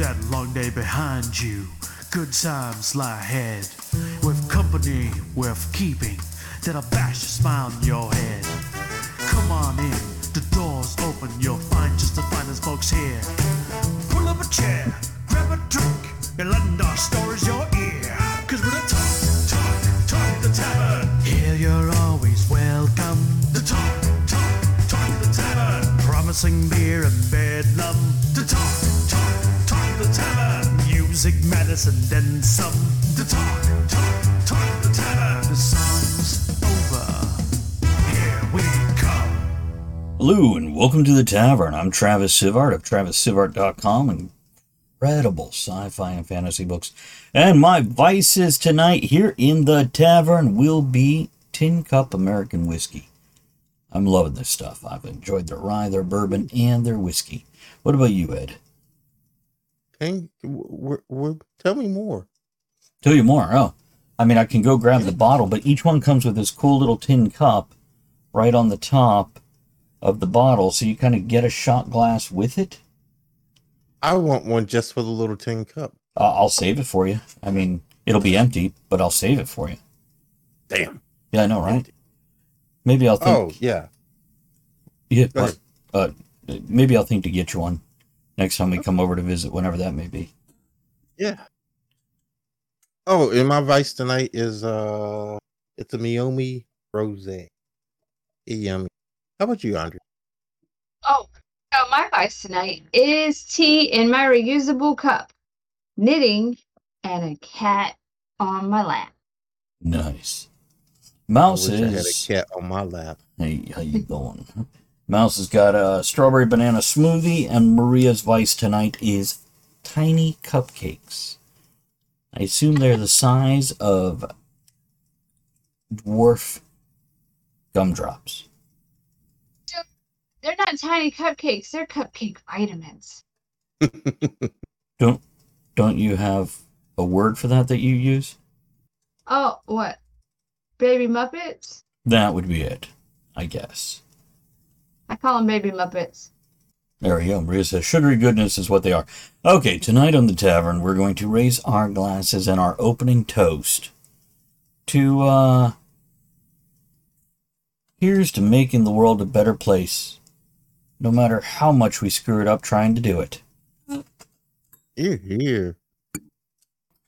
that long day behind you. Good times lie ahead. With company worth keeping, that'll bash a smile on your head. Come on in, the door's open, you'll find just the finest folks here. Pull up a chair, grab a drink, and lend our stories your ear. Cause we're the talk, talk, talk the tavern. Here you're always welcome. The talk, talk, talk the tavern. Promising beer and bedlam. The talk, the tavern. Music, medicine, then some. The talk, talk, talk the tavern. The song's over. Here we come. Hello and welcome to the Tavern. I'm Travis Sivart of TravisSivart.com. Incredible sci-fi and fantasy books. And my vices tonight here in the tavern will be Tin Cup American Whiskey. I'm loving this stuff. I've enjoyed their rye, their bourbon, and their whiskey. What about you, Ed? Can w- w- tell me more. Tell you more. Oh, I mean, I can go grab the bottle, but each one comes with this cool little tin cup right on the top of the bottle, so you kind of get a shot glass with it. I want one just for the little tin cup. Uh, I'll save it for you. I mean, it'll be empty, but I'll save it for you. Damn. Yeah, I know, right? Maybe I'll think. Oh yeah. yeah, ahead. uh, maybe I'll think to get you one next time we come over to visit, whenever that may be. Yeah. Oh, and my vice tonight is uh it's a Meiomi Rose. Yummy. How about you, Andre? Oh, so my vice tonight is tea in my reusable cup, knitting, and a cat on my lap. Nice. I Mouse wish I had a cat on my lap. Hey, how you doing? Mouse has got a strawberry banana smoothie, and Maria's vice tonight is tiny cupcakes. I assume they're the size of dwarf gumdrops. They're not tiny cupcakes, they're cupcake vitamins. Don't don't you have a word for that that you use? Oh, what? Baby Muppets? That would be it, I guess. I call them Baby Muppets. There we go. Maria says sugary goodness is what they are. Okay, tonight on the tavern, we're going to raise our glasses and our opening toast to, uh, here's to making the world a better place, no matter how much we screw it up trying to do it. Here, here.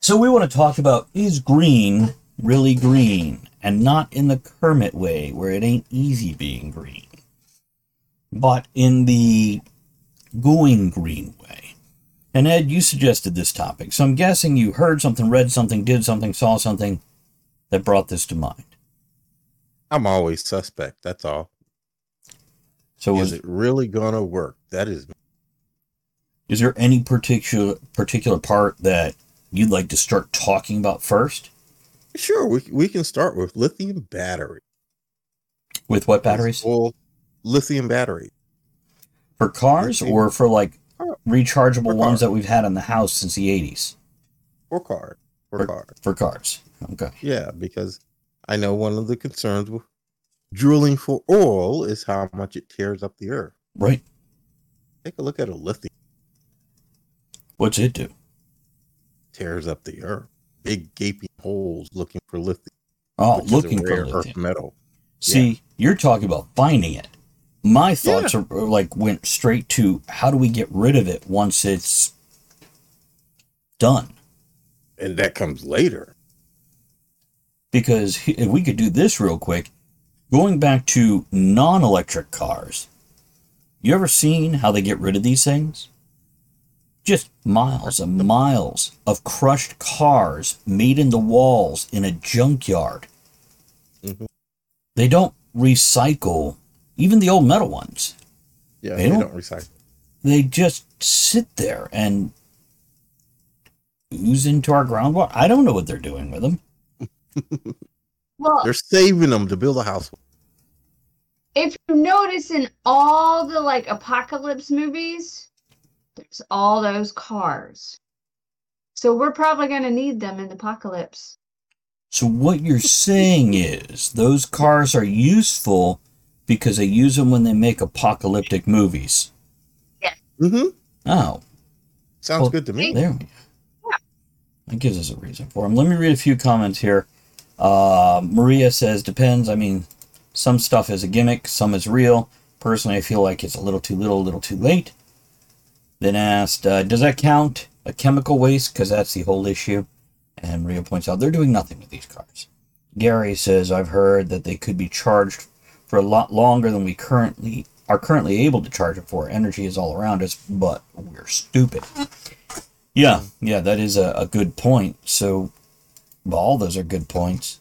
So we want to talk about is green really green? And not in the Kermit way, where it ain't easy being green, but in the going green way. And Ed, you suggested this topic, so I'm guessing you heard something, read something, did something, saw something that brought this to mind. I'm always suspect. That's all. So, Is was, it really gonna work? That is is there any particular particular part that you'd like to start talking about first? sure. We we can start with lithium battery. With what batteries? Well, lithium battery. For cars or for like uh, rechargeable For ones that we've had in the house since the 80s? for cars. For For- cars. For cars. Okay. Yeah, because I know one of the concerns with drilling for oil is how much it tears up the earth. Right. Take a look at a lithium What's it do? tears up the earth. Big gaping holes looking for lithium. Oh, which is a looking for rare earth metal. See, you're talking about finding it. My thoughts are are like went straight to how do we get rid of it once it's done? And that comes later. Because if we could do this real quick, going back to non-electric cars, you ever seen how they get rid of these things? Just miles and miles of crushed cars made in the walls in a junkyard. Mhm. They don't recycle even the old metal ones. Yeah, They they don't- don't recycle. They just sit there and ooze into our groundwater. I don't know what they're doing with them. Well, They're saving them to build a house. if you notice in all the like apocalypse movies, there's all those cars. So we're probably going to need them in the apocalypse. So what you're saying is those cars are useful because they use them when they make apocalyptic movies. Mm-hmm. Oh, Sounds Well, good to me. There we go. That gives us a reason for them. Let me read a few comments here. Uh, Maria says, depends. I mean, some stuff is a gimmick, some is real. Personally, I feel like it's a little too little, a little too late. Then asked, uh, does that count a chemical waste? Because that's the whole issue. And Maria points out they're doing nothing with these cars. Gary says, I've heard that they could be charged for a lot longer than we currently are currently able to charge it for. Energy is all around us, but we're stupid. Yeah, yeah, that is a, a good point. So, well, all those are good points.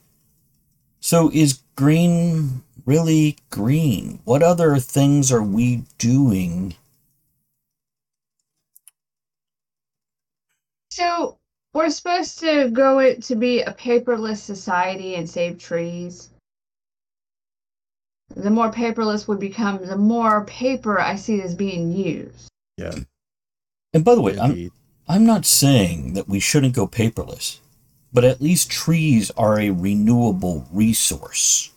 So, is green really green? What other things are we doing? So we're supposed to go it to be a paperless society and save trees. The more paperless we become, the more paper I see is being used. Yeah. And by the way, I'm. I'm not saying that we shouldn't go paperless, but at least trees are a renewable resource.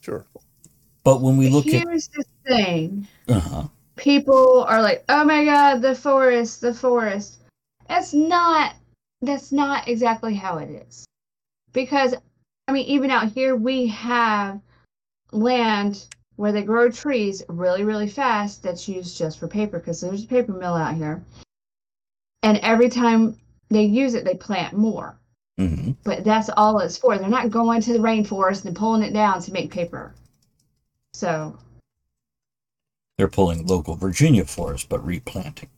Sure. But when we look at Here's the thing. uh-huh, people are like, "Oh my god, the forest, the forest." That's not that's not exactly how it is. Because I mean, even out here we have land where they grow trees really really fast that's used just for paper because there's a paper mill out here. And every time they use it, they plant more. mhm. But that's all it's for. They're not going to the rainforest and pulling it down to make paper. So, they're pulling local Virginia forest but replanting.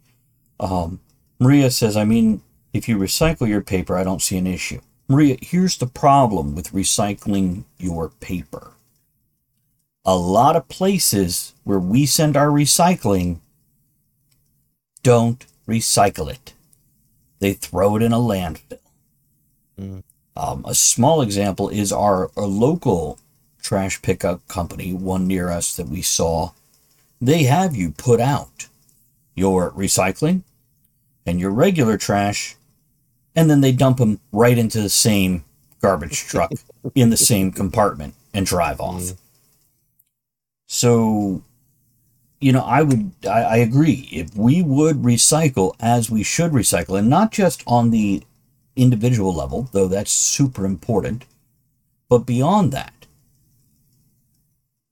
Um, Maria says, I mean, if you recycle your paper, I don't see an issue. Maria, here's the problem with recycling your paper. A lot of places where we send our recycling don't recycle it. They throw it in a landfill. Mm. Um, a small example is our, our local trash pickup company, one near us that we saw. They have you put out your recycling and your regular trash, and then they dump them right into the same garbage truck in the same compartment and drive off. Mm. So, you know, I would, I, I agree. If we would recycle as we should recycle, and not just on the individual level, though that's super important, but beyond that,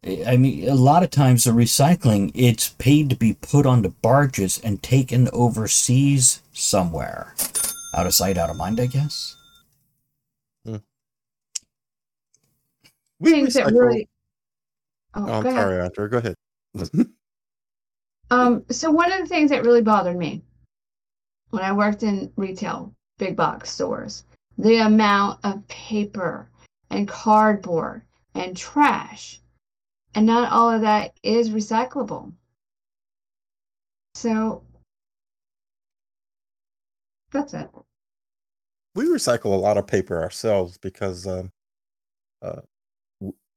eh, I mean, a lot of times the recycling, it's paid to be put onto barges and taken overseas somewhere. Out of sight, out of mind, I guess. Hmm. We things that recycle- really Oh, Oh, I'm ahead. sorry, Andrew. Go ahead. Um, so one of the things that really bothered me when I worked in retail, big box stores, the amount of paper and cardboard and trash, and not all of that is recyclable. So that's it. we recycle a lot of paper ourselves because um, uh,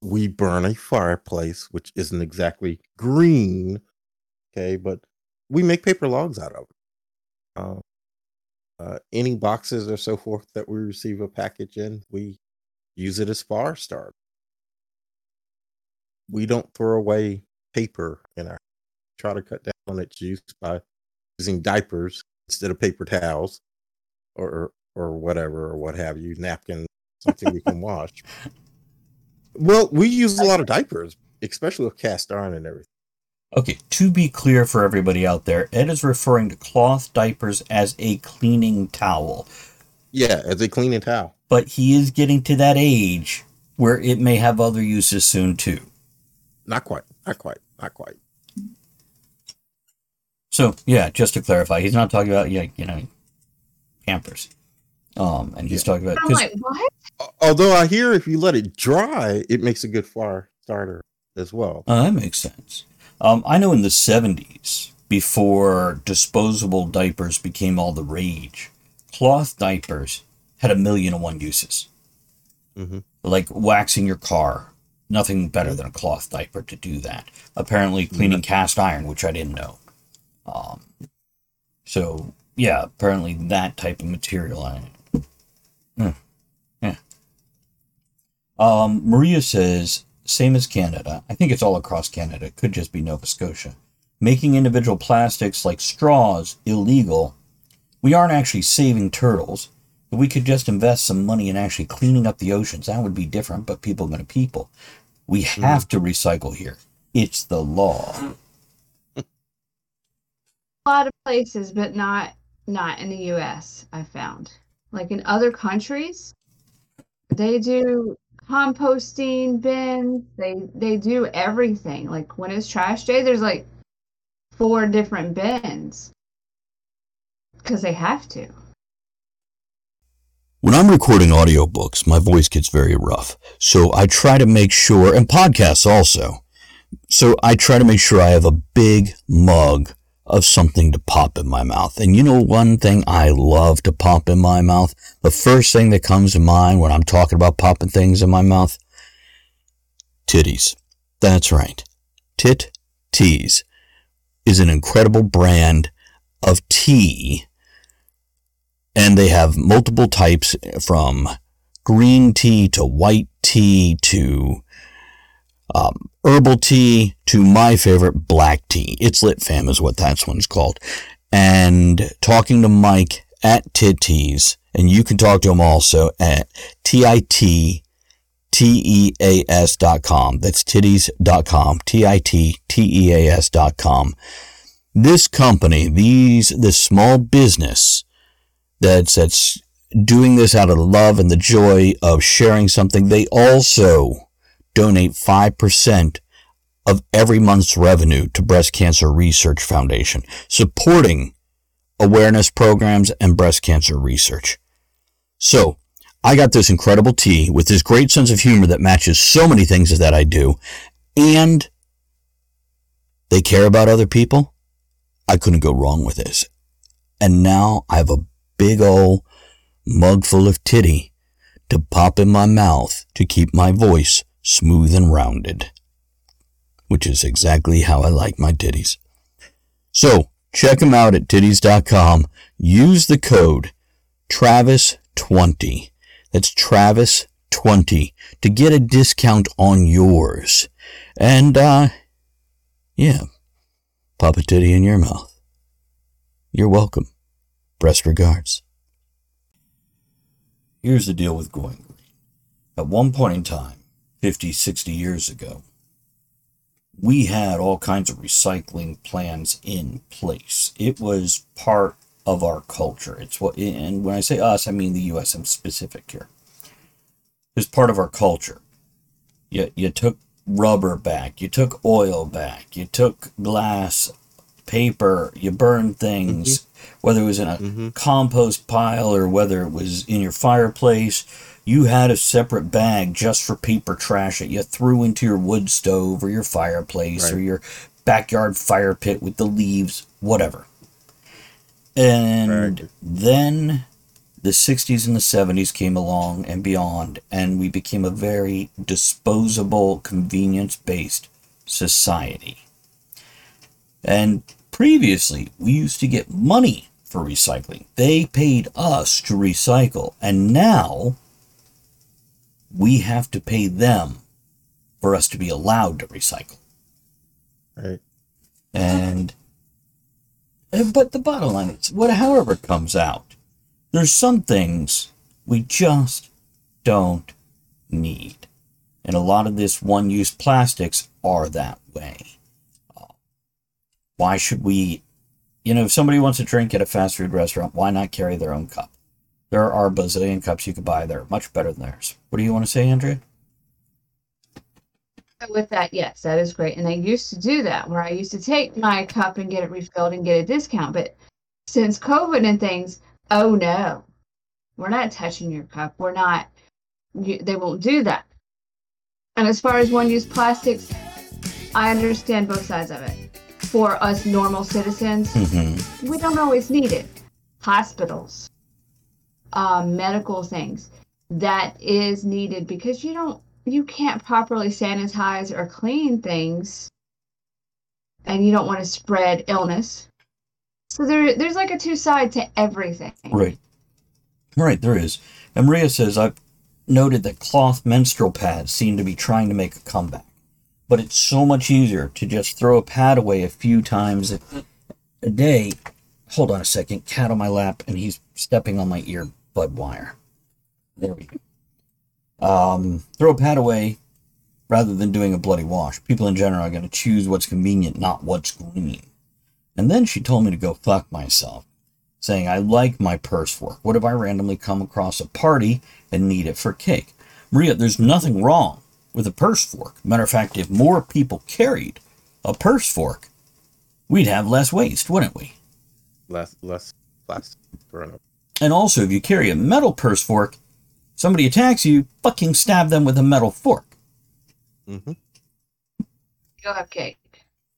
we burn a fireplace, which isn't exactly green. Okay, but we make paper logs out of it. Uh, uh, any boxes or so forth that we receive a package in, we use it as fire start. We don't throw away paper in our try to cut down on its use by using diapers instead of paper towels or or whatever or what have you, napkin, something we can wash. Well, we use a lot of diapers, especially with cast iron and everything. Okay, to be clear for everybody out there, Ed is referring to cloth diapers as a cleaning towel, Yeah, as a cleaning towel. but he is getting to that age where it may have other uses soon too. Not quite, not quite, not quite. So yeah, just to clarify, he's not talking about yeah, you know, Pampers. Um, and he's talking about I'm 'cause- like, what? Although I hear if you let it dry, it makes a good fire starter as well. Oh, that makes sense. Um, I know in the 70s, before disposable diapers became all the rage, cloth diapers had a million and one uses. Mhm. Like waxing your car. Nothing better than a cloth diaper to do that. Apparently, cleaning cast iron, which I didn't know. Um, so, yeah, apparently that type of material. I, Hmm. yeah. Um, Maria says, same as Canada. I think it's all across Canada. It could just be Nova Scotia. Making individual plastics like straws illegal We aren't actually saving turtles. If we could just invest some money in actually cleaning up the oceans, that would be different, but people are going to people. We have to recycle here. It's the law. A lot of places, but not not in the U.S. I found, like in other countries, they do composting bins. They they do everything. Like when it's trash day, there's like four different bins because they have to. When I'm recording audiobooks, my voice gets very rough. So I try to make sure, and podcasts also. So I try to make sure I have a big mug of something to pop in my mouth. And you know one thing I love to pop in my mouth? The first thing that comes to mind when I'm talking about popping things in my mouth? Titties. That's right. Tit Teas is an incredible brand of tea and they have multiple types from green tea to white tea to um, herbal tea to my favorite black tea. It's Lit Fam is what that one's called. And talking to Mike at Titties, and you can talk to him also at T-I-T T-E-A-S dot com. That's TitTeas.com. T-I-T-T-E-A-S dot com. This company, these, this small business that's, that's doing this out of love and the joy of sharing something, they also donate 5% of every month's revenue to Breast Cancer Research Foundation, supporting awareness programs and breast cancer research. So, I got this incredible tea with this great sense of humor that matches so many things that I do, and they care about other people. I couldn't go wrong with this. And now I have a big old mug full of titty to pop in my mouth to keep my voice smooth and rounded, which is exactly how I like my titties. So check them out at TitTeas.com. Use the code Travis20. That's Travis20 to get a discount on yours. And, uh, yeah, pop a titty in your mouth. You're welcome. Best regards. Here's the deal with going green. At one point in time, 50, 60 years ago, we had all kinds of recycling plans in place. It was part of our culture. It's what, and when I say us, I mean the U.S. I'm specific here. It's part of our culture. You, you took rubber back, you took oil back, you took glass, paper, you burned things, mm-hmm. Whether it was in a mm-hmm. compost pile or whether it was in your fireplace you had a separate bag just for paper trash that you threw into your wood stove or your fireplace right. or your backyard fire pit with the leaves, whatever. And right. then the 60s and the 70s came along and beyond, and we became a very disposable, convenience based society. And previously, we used to get money for recycling, they paid us to recycle. And now, we have to pay them for us to be allowed to recycle. Right. And but the bottom line is what however it comes out, there's some things we just don't need. And a lot of this one use plastics are that way. Why should we you know, if somebody wants to drink at a fast food restaurant, why not carry their own cup? There are bazillion cups you could buy that are much better than theirs. What do you want to say, Andrea? With that, yes, that is great. And I used to do that where I used to take my cup and get it refilled and get a discount. But since COVID and things, oh no, we're not touching your cup. We're not, you, they won't do that. And as far as one use plastics, I understand both sides of it. For us normal citizens, mm-hmm. we don't always need it. Hospitals, um, medical things that is needed because you don't you can't properly sanitize or clean things and you don't want to spread illness. So there there's like a two side to everything. Right. Right there is. And maria says i've noted that cloth menstrual pads seem to be trying to make a comeback but it's so much easier to just throw a pad away a few times a day hold on a second. Cat on my lap, and he's stepping on my ear bud wire. There we go. Um, throw a pad away rather than doing a bloody wash. People in general are going to choose what's convenient, not what's green. And then she told me to go fuck myself, saying, I like my purse fork. What if I randomly come across a party and need it for cake? Maria, there's nothing wrong with a purse fork. Matter of fact, if more people carried a purse fork, we'd have less waste, wouldn't we? Less less plastic burn up. And also, if you carry a metal purse fork, somebody attacks you, fucking stab them with a metal fork. hmm Go have cake.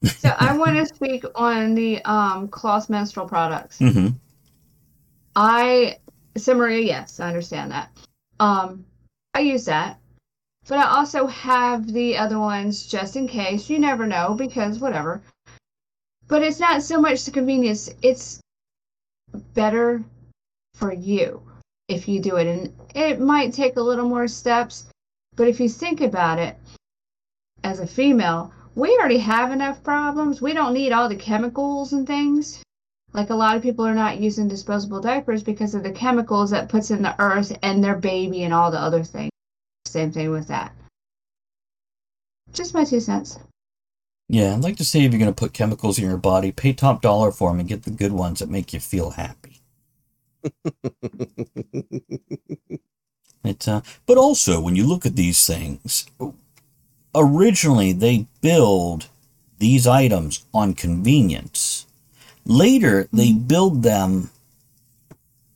So I want to speak on the um, cloth menstrual products. Mm-hmm. I, so Maria, yes, I understand that. Um, I use that, but I also have the other ones just in case. You never know because whatever. But it's not so much the convenience; it's better for you if you do it, and it might take a little more steps. But if you think about it, as a female, we already have enough problems. We don't need all the chemicals and things. Like a lot of people are not using disposable diapers because of the chemicals that puts in the earth and their baby and all the other things. Same thing with that. Just my two cents. Yeah, I'd like to say if you're going to put chemicals in your body, pay top dollar for them and get the good ones that make you feel happy. It's, uh, but also, when you look at these things, originally they build these items on convenience. Later, they build them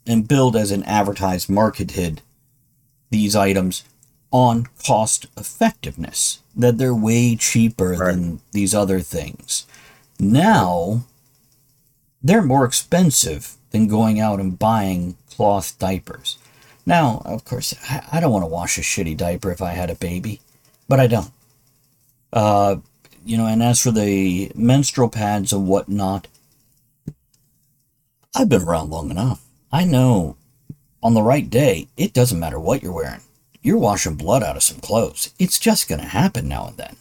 and build as an advertised, marketed these items on cost effectiveness, that they're way cheaper Right. than these other things. Now, they're more expensive than going out and buying cloth diapers. Now, of course, I don't want to wash a shitty diaper if I had a baby, but I don't. Uh, you know, and as for the menstrual pads and whatnot, I've been around long enough. I know on the right day, it doesn't matter what you're wearing. You're washing blood out of some clothes. It's just going to happen now and then.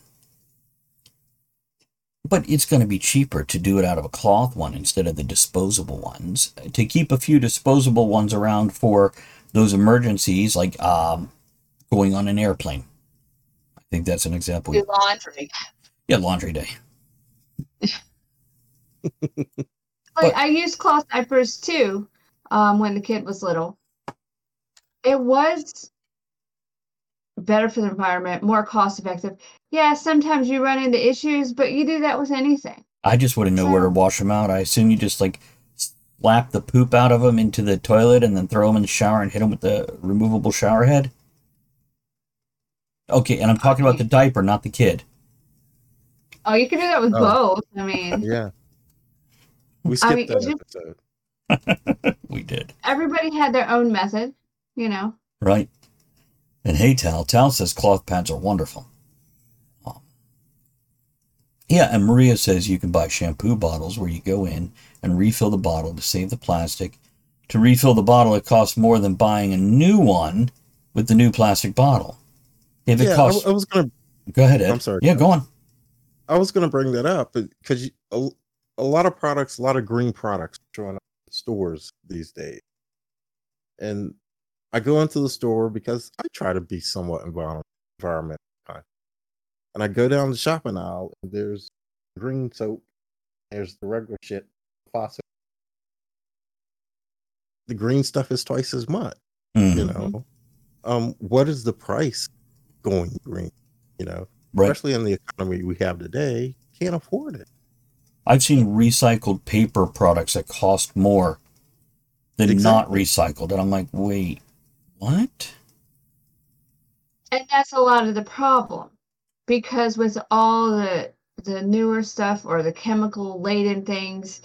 But it's going to be cheaper to do it out of a cloth one instead of the disposable ones. To keep a few disposable ones around for those emergencies, like um, going on an airplane. I think that's an example. Do laundry. Yeah, laundry day. Like I used cloth diapers too um, when the kid was little. It was better for the environment, more cost effective. Yeah, sometimes you run into issues, but you do that with anything. I just wouldn't know where to wash them out. I assume you just like slap the poop out of them into the toilet and then throw them in the shower and hit them with the removable shower head. Okay, and I'm oh, talking about the diaper, not the kid. Oh, you can do that with Oh. both. I mean, Yeah. We I skipped mean, that is it- episode. We did. everybody had their own method, you know. Right. And hey, Tal, Tal says cloth pads are wonderful. Um, yeah, and Maria says you can buy shampoo bottles where you go in and refill the bottle to save the plastic. To refill the bottle, it costs more than buying a new one with the new plastic bottle. If it Yeah, I, costs, I was gonna go ahead, Ed. I'm sorry. Yeah, go on. I was gonna bring that up because a, a lot of products, a lot of green products showing up in stores these days, and I go into the store because I try to be somewhat environment and I go down the shopping aisle and there's green soap, there's the regular shit, faucet. The green stuff is twice as much Mhm. you know um what is the price going green you know Right. especially in the economy we have today can't afford it I've seen recycled paper products that cost more than not recycled. And I'm like, wait, what? And that's a lot of the problem. Because with all the the newer stuff or the chemical laden things,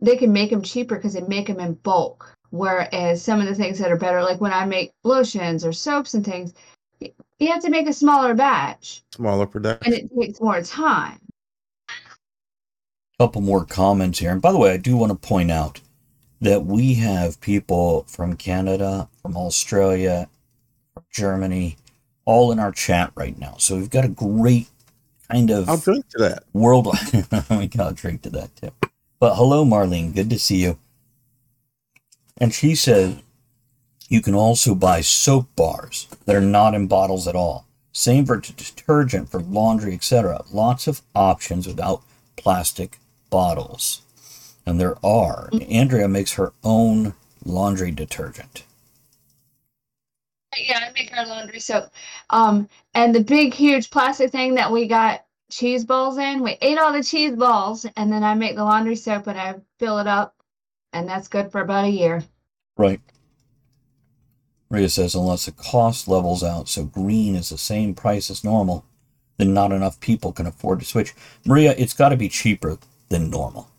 they can make them cheaper because they make them in bulk. Whereas some of the things that are better, like when I make lotions or soaps and things, you have to make a smaller batch smaller production, and it takes more time. couple more comments here. And by the way, I do want to point out that we have people from Canada, from Australia, from Germany, all in our chat right now. So we've got a great kind of i'll drink to that world. we got to drink to that too. But hello, Marlene. Good to see you. And she said you can also buy soap bars that are not in bottles at all. Same for detergent, for laundry, etc. Lots of options without plastic bottles. And there are. Andrea makes her own laundry detergent. Yeah, I make our laundry soap. Um, and the big, huge plastic thing that we got cheese balls in, we ate all the cheese balls, and then I make the laundry soap and I fill it up, and that's good for about a year. Right. Maria says, unless the cost levels out so green is the same price as normal, then not enough people can afford to switch. Maria, it's got to be cheaper than normal.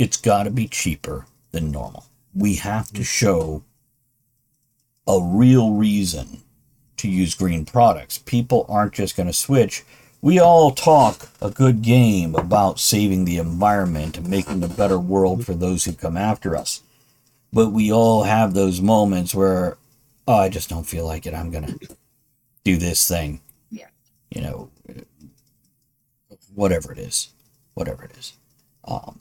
It's got to be cheaper than normal. We have to show a real reason to use green products. People aren't just going to switch. We all talk a good game about saving the environment and making a better world for those who come after us. But we all have those moments where, oh, I just don't feel like it. I'm going to do this thing. Yeah. You know, whatever it is. Whatever it is. Um,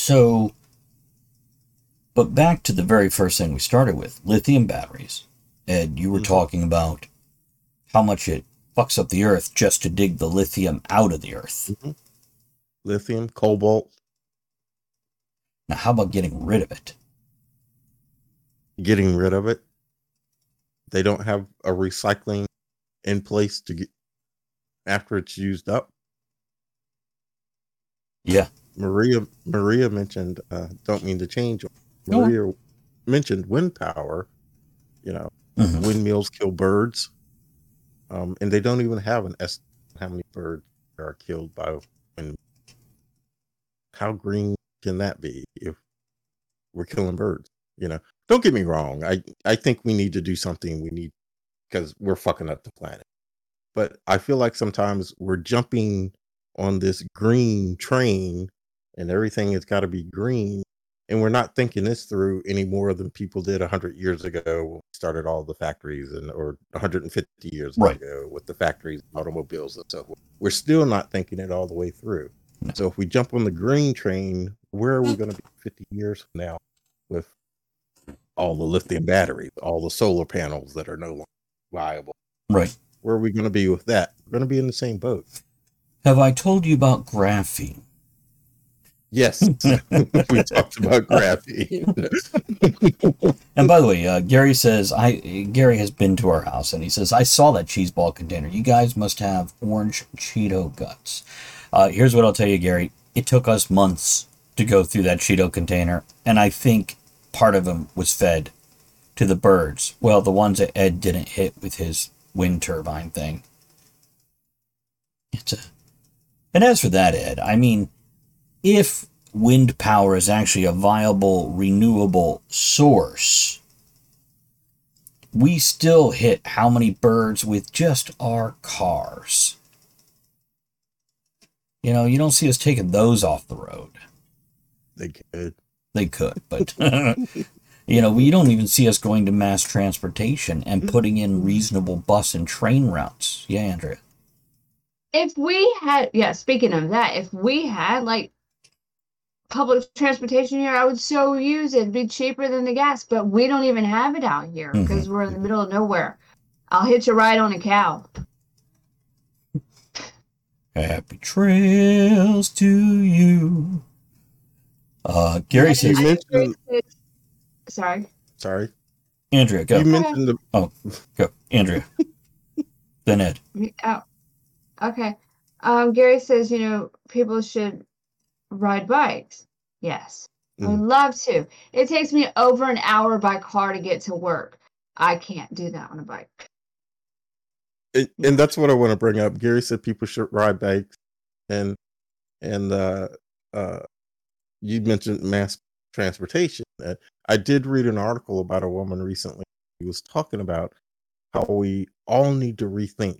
so, but back to the very first thing we started with lithium batteries. Ed, you were Mhm. talking about how much it fucks up the earth just to dig the lithium out of the earth. Lithium, cobalt, Now, how about getting rid of it? getting rid of it. They don't have a recycling in place to get after it's used up. Yeah. Maria Maria mentioned uh don't mean to change Go on. Maria mentioned wind power, you know, Mhm. windmills kill birds. Um and they don't even have an estimate how many birds are killed by wind. How green can that be if we're killing birds? You know, don't get me wrong. I I think we need to do something. We need because we're fucking up the planet. But I feel like sometimes we're jumping on this green train and everything has got to be green. And we're not thinking this through any more than people did 100 years ago when we started all the factories and or 150 years Right. ago with the factories, automobiles, and so forth. We're still not thinking it all the way through. So if we jump on the green train, where are we going to be 50 years from now with all the lithium batteries, all the solar panels that are no longer viable? Right. Where are we going to be with that? We're going to be in the same boat. Have I told you about graphene? Yes, we talked about graphene. And by the way, uh, Gary says I Gary has been to our house and he says I saw that cheese ball container. You guys must have orange Cheeto guts. Uh, here's what I'll tell you, Gary. It took us months to go through that Cheeto container, and I think part of them was fed to the birds. Well, the ones that Ed didn't hit with his wind turbine thing. It's a, and as for that, Ed, I mean, if wind power is actually a viable renewable source, we still hit how many birds with just our cars? You know, you don't see us taking those off the road. they could. They could, but you know, we don't even see us going to mass transportation and putting in mm-hmm. reasonable bus and train routes. Yeah, Andrea. If we had, yeah, speaking of that, if we had like public transportation here, I would so use it. It'd be cheaper than the gas, but we don't even have it out here because we're in the middle of nowhere. I'll hitch a ride on a cow. Happy trails to you. Uh, Gary says, I mentioned- Sorry. Sorry, Andrea, go, you mentioned the go, Andrea. then Ed. Oh, okay. Um, Gary says, you know, people should ride bikes. Yes, I would love to. It takes me over an hour by car to get to work. I can't do that on a bike. and, and that's what I want to bring up. Gary said people should ride bikes, and and uh, uh, you mentioned mass transportation. Uh, I did read an article about a woman recently who was talking about how we all need to rethink.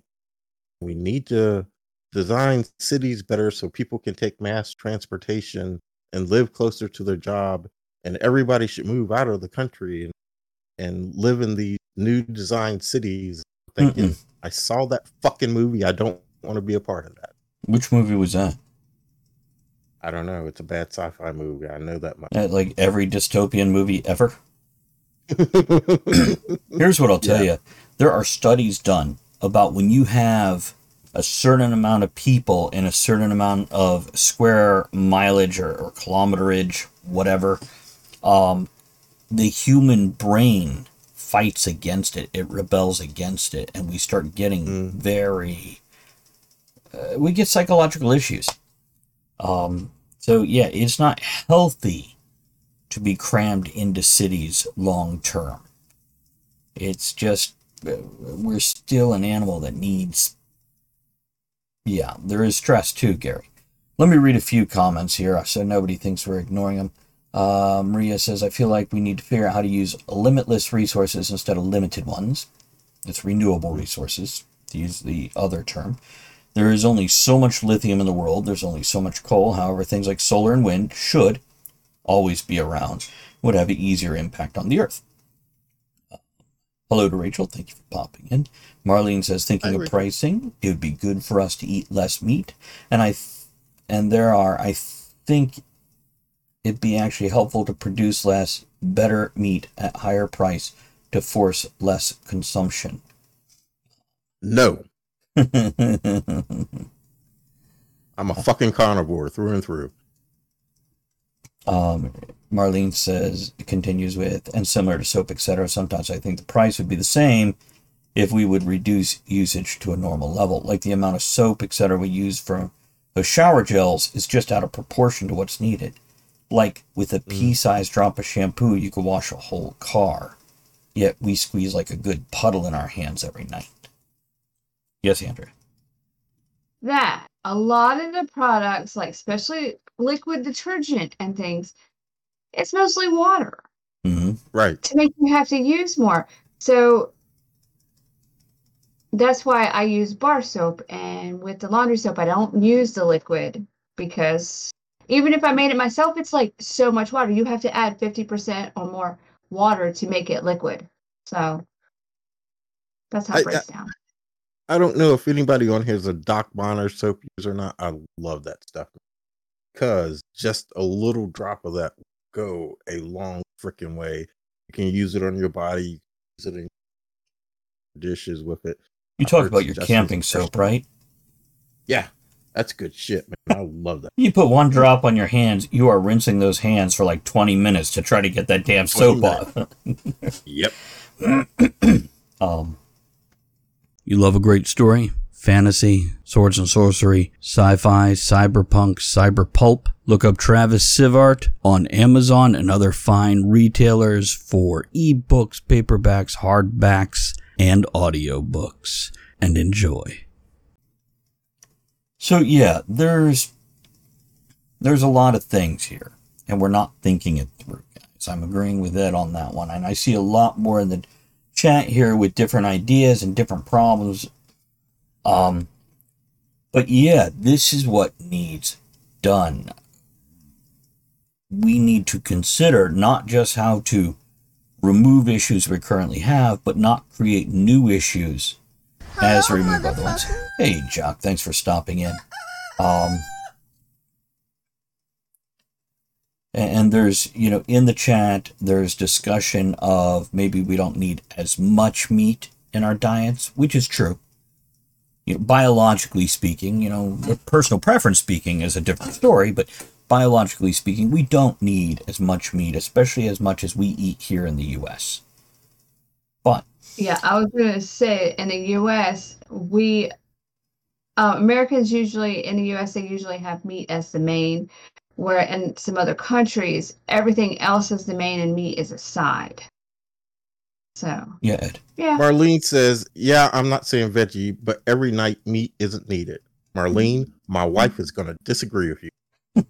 We need to design cities better so people can take mass transportation and live closer to their job, and everybody should move out of the country and and live in these new design cities. Thinking, I saw that fucking movie. I don't want to be a part of that. Which movie was that? I don't know. It's a bad sci-fi movie. I know that much. Like every dystopian movie ever. Here's what I'll tell you there are studies done about when you have a certain amount of people in a certain amount of square mileage or, or kilometerage, whatever, um, the human brain fights against it. It rebels against it, and we start getting Mm. very. Uh, we get psychological issues. Um, so yeah, it's not healthy to be crammed into cities long term. It's just uh, we're still an animal that needs. Yeah, there is stress too, Gary. Let me read a few comments here so nobody thinks we're ignoring them. Uh, Maria says, I feel like we need to figure out how to use limitless resources instead of limited ones. It's renewable resources, to use the other term. There is only so much lithium in the world, there's only so much coal. However, things like solar and wind should always be around, would have an easier impact on the earth. Hello to Rachel. Thank you for popping in. Marlene says, thinking of pricing, it would be good for us to eat less meat. And I, th- and there are, I think it'd be actually helpful to produce less, better meat at higher price to force less consumption. no, I'm a fucking carnivore through and through. Um, Marlene says, continues with, and similar to soap, etc. Sometimes I think the price would be the same if we would reduce usage to a normal level. Like the amount of soap, etc. we use for those shower gels is just out of proportion to what's needed. Like with a mm. pea-sized drop of shampoo, you could wash a whole car. Yet we squeeze like a good puddle in our hands every night. Yes, Andrew. that a lot of the products, like especially liquid detergent and things, it's mostly water hmm Right. to make you have to use more. So that's why I use bar soap and with the laundry soap I don't use the liquid because even if I made it myself, it's like so much water. You have to add 50% or more water to make it liquid. So that's how I- it breaks down. I don't know if anybody on here is a Doc Bronner soap user or not. I love that stuff because just a little drop of that will go a long freaking way. You can use it on your body, use it in dishes with it. You talk about your camping soap, right? Yeah, that's good shit, man. I love that. You put one drop on your hands, you are rinsing those hands for like 20 minutes to try to get that damn soap off. Yep. um, you love a great story? Fantasy, swords and sorcery, sci fi, cyberpunk, cyberpulp. Look up Travis Sivart on Amazon and other fine retailers for ebooks, paperbacks, hardbacks, and audiobooks. And enjoy. So yeah, there's there's a lot of things here, and we're not thinking it through, guys. I'm agreeing with Ed on that one, and I see a lot more in the chat here with different ideas and different problems. Um, but yeah, this is what needs done. We need to consider not just how to remove issues we currently have, but not create new issues as we remove other ones. Hey, Jock, thanks for stopping in. Um, and there's, you know, in the chat, there's discussion of maybe we don't need as much meat in our diets, which is true. You know, biologically speaking, you know, personal preference speaking is a different story, but biologically speaking, we don't need as much meat, especially as much as we eat here in the U.S. But Yeah, I was going to say in the US, we uh, Americans usually in the US they usually have meat as the main, where in some other countries everything else is the main and meat is a side. So yeah, Ed. yeah, Marlene says, Yeah, I'm not saying veggie, but every night meat isn't needed. Marlene, my wife is going to disagree with you.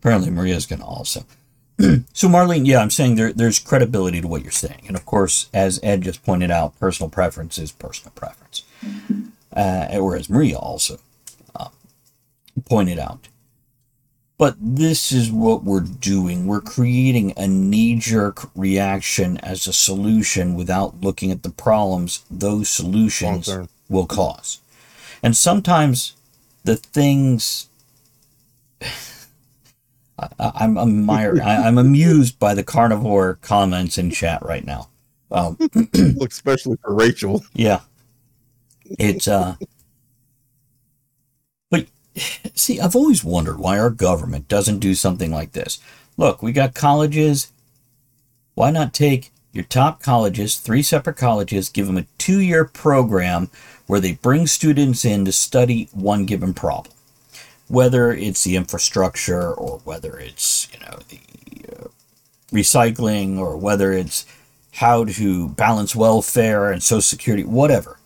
Apparently, Maria's going to also. so, Marlene, yeah, I'm saying there, there's credibility to what you're saying. And of course, as Ed just pointed out, personal preference is personal preference. Uh, or as Maria also uh, pointed out. But this is what we're doing. We're creating a knee jerk reaction as a solution without looking at the problems those solutions will cause. And sometimes the things I- I'm admire, I- I'm amused by the carnivore comments in chat right now. Um, especially for Rachel. yeah, it's uh, but see, I've always wondered why our government doesn't do something like this. Look, we got colleges. Why not take your top colleges, three separate colleges, give them a two-year program where they bring students in to study one given problem, whether it's the infrastructure or whether it's you know the uh, recycling or whether it's how to balance welfare and social security, whatever.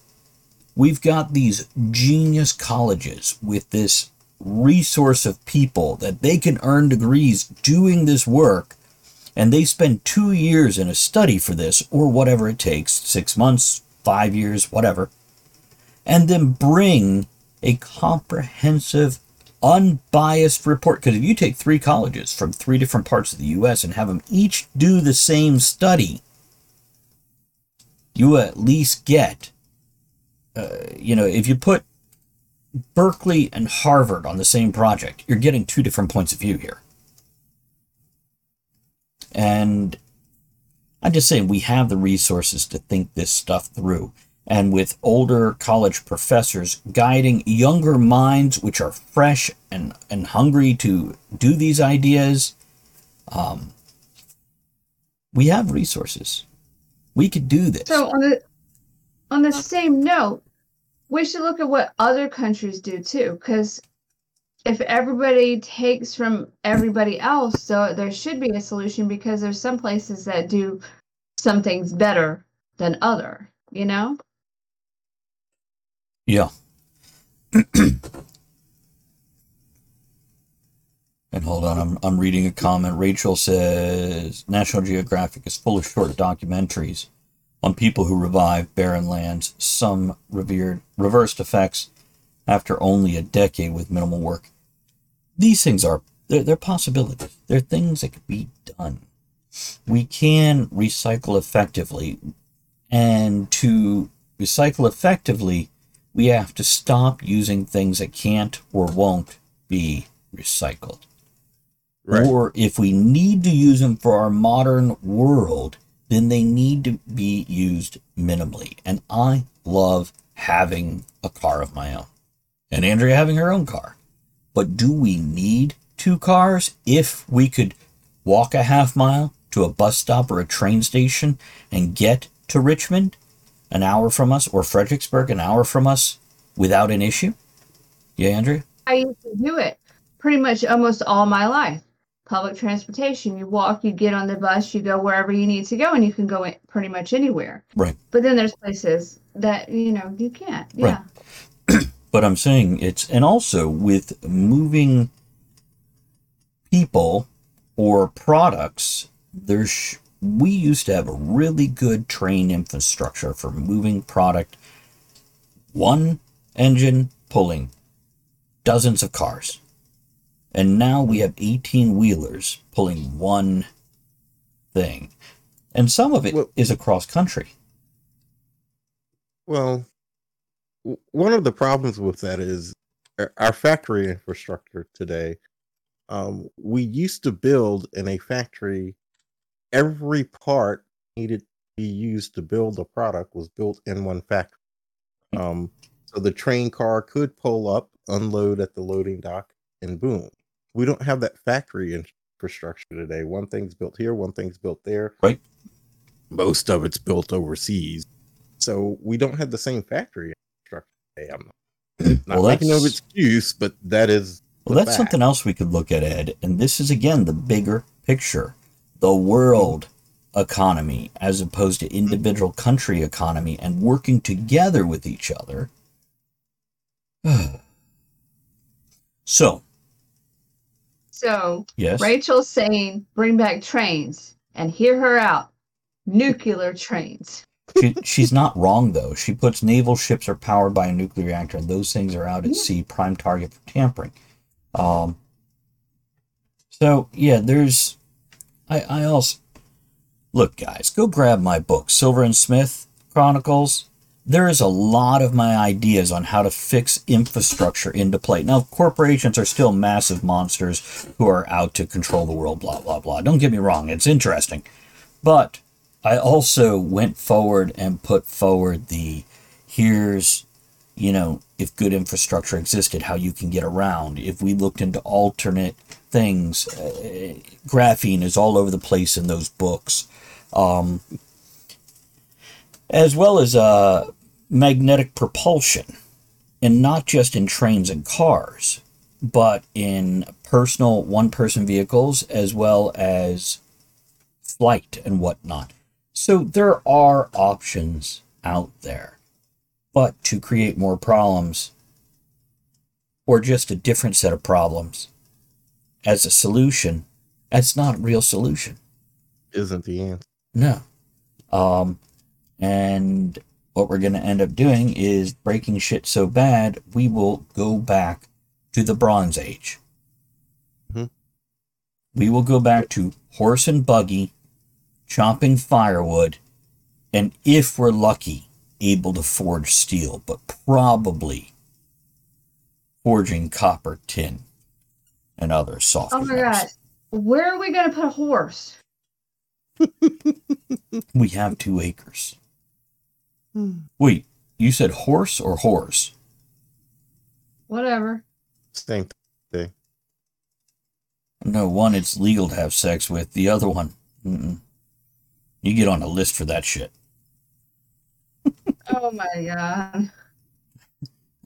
We've got these genius colleges with this resource of people that they can earn degrees doing this work and they spend two years in a study for this or whatever it takes six months five years whatever and then bring a comprehensive unbiased report because if you take three colleges from three different parts of the us and have them each do the same study you at least get uh, you know if you put berkeley and harvard on the same project you're getting two different points of view here and I'm just saying we have the resources to think this stuff through. And with older college professors guiding younger minds, which are fresh and, and hungry to do these ideas, um, we have resources. We could do this. So on the on the same note, we should look at what other countries do too, because if everybody takes from everybody else, so there should be a solution because there's some places that do some things better than other, you know? Yeah. and hold on, I'm, I'm reading a comment. Rachel says National Geographic is full of short documentaries on people who revive barren lands, some revered reversed effects after only a decade with minimal work. These things are they're, they're possibilities. They're things that could be done. We can recycle effectively, and to recycle effectively, we have to stop using things that can't or won't be recycled. Right. Or if we need to use them for our modern world, then they need to be used minimally. And I love having a car of my own. And Andrea having her own car. But do we need two cars if we could walk a half mile to a bus stop or a train station and get to Richmond an hour from us or Fredericksburg an hour from us without an issue? Yeah, Andrea? I used to do it pretty much almost all my life. Public transportation, you walk, you get on the bus, you go wherever you need to go, and you can go pretty much anywhere. Right. But then there's places that, you know, you can't. Right. Yeah. but I'm saying it's and also with moving people or products, there's we used to have a really good train infrastructure for moving product, one engine pulling dozens of cars. And now we have 18 wheelers pulling one thing. And some of it is Well- across country. Well, one of the problems with that is our- our factory infrastructure today. Um, we used to build in a factory, every part needed to be used to build a product was built in one factory. Um, so the train car could pull up, unload at the loading dock, and boom. We don't have that factory infrastructure today. One thing's built here, one thing's built there. Right. Most of it's built overseas. So we don't have the same factory infrastructure today. I'm not, not Well, making no excuse, but that is Well, that's fact. something else we could look at, Ed. And this is, again, the bigger picture the world economy as opposed to individual country economy and working together with each other. so, So yes. Rachel's saying bring back trains and hear her out. Nuclear trains. she, she's not wrong, though. She puts naval ships are powered by a nuclear reactor, and those things are out at sea, prime target for tampering. Um, so, yeah, there's. I, I also. Look, guys, go grab my book, Silver and Smith Chronicles. there is a lot of my ideas on how to fix infrastructure into play. Now, corporations are still massive monsters who are out to control the world, blah, blah, blah. Don't get me wrong, it's interesting. But I also went forward and put forward the here's, you know, if good infrastructure existed, how you can get around. If we looked into alternate things, uh, graphene is all over the place in those books. Um, as well as uh, magnetic propulsion, and not just in trains and cars, but in personal one person vehicles as well as flight and whatnot. So there are options out there. But to create more problems, or just a different set of problems, as a solution, that's not a real solution. Isn't the answer? No. Um, and what we're going to end up doing is breaking shit so bad, we will go back to the Bronze Age. Mhm. We will go back to horse and buggy, chopping firewood, and if we're lucky, able to forge steel, but probably forging copper, tin, and other soft Oh my metals. god. Where are we gonna put a horse? We have two acres. Hmm. Wait, you said horse or horse? Whatever. Same thing. No, one it's legal to have sex with. The other one, mm-mm. you get on a list for that shit. Oh my god.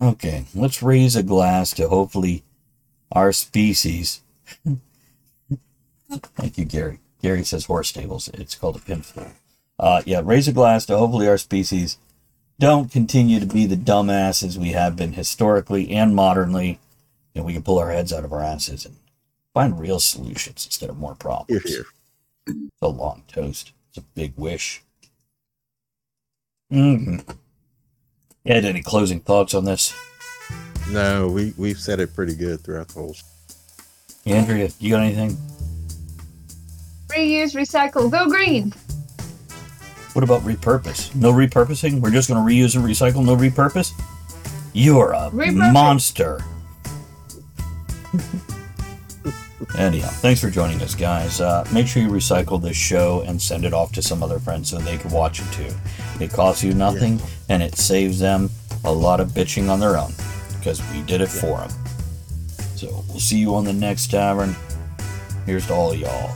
Okay, let's raise a glass to hopefully our species. Thank you, Gary. Gary says horse stables. It's called a pinfold. Uh, yeah, raise a glass to hopefully our species don't continue to be the dumbasses we have been historically and modernly, and we can pull our heads out of our asses and find real solutions instead of more problems. here. It's a long toast. It's a big wish. Mm-hmm. Ed, any closing thoughts on this? No, we we've said it pretty good throughout the whole. Andrea, you got anything? Reuse, recycle, go green. What about repurpose? No repurposing? We're just going to reuse and recycle, no repurpose? You're a Repurpose. monster. Anyhow, thanks for joining us, guys. Uh, make sure you recycle this show and send it off to some other friends so they can watch it too. It costs you nothing and it saves them a lot of bitching on their own because we did it for them. So we'll see you on the next tavern. Here's to all of y'all.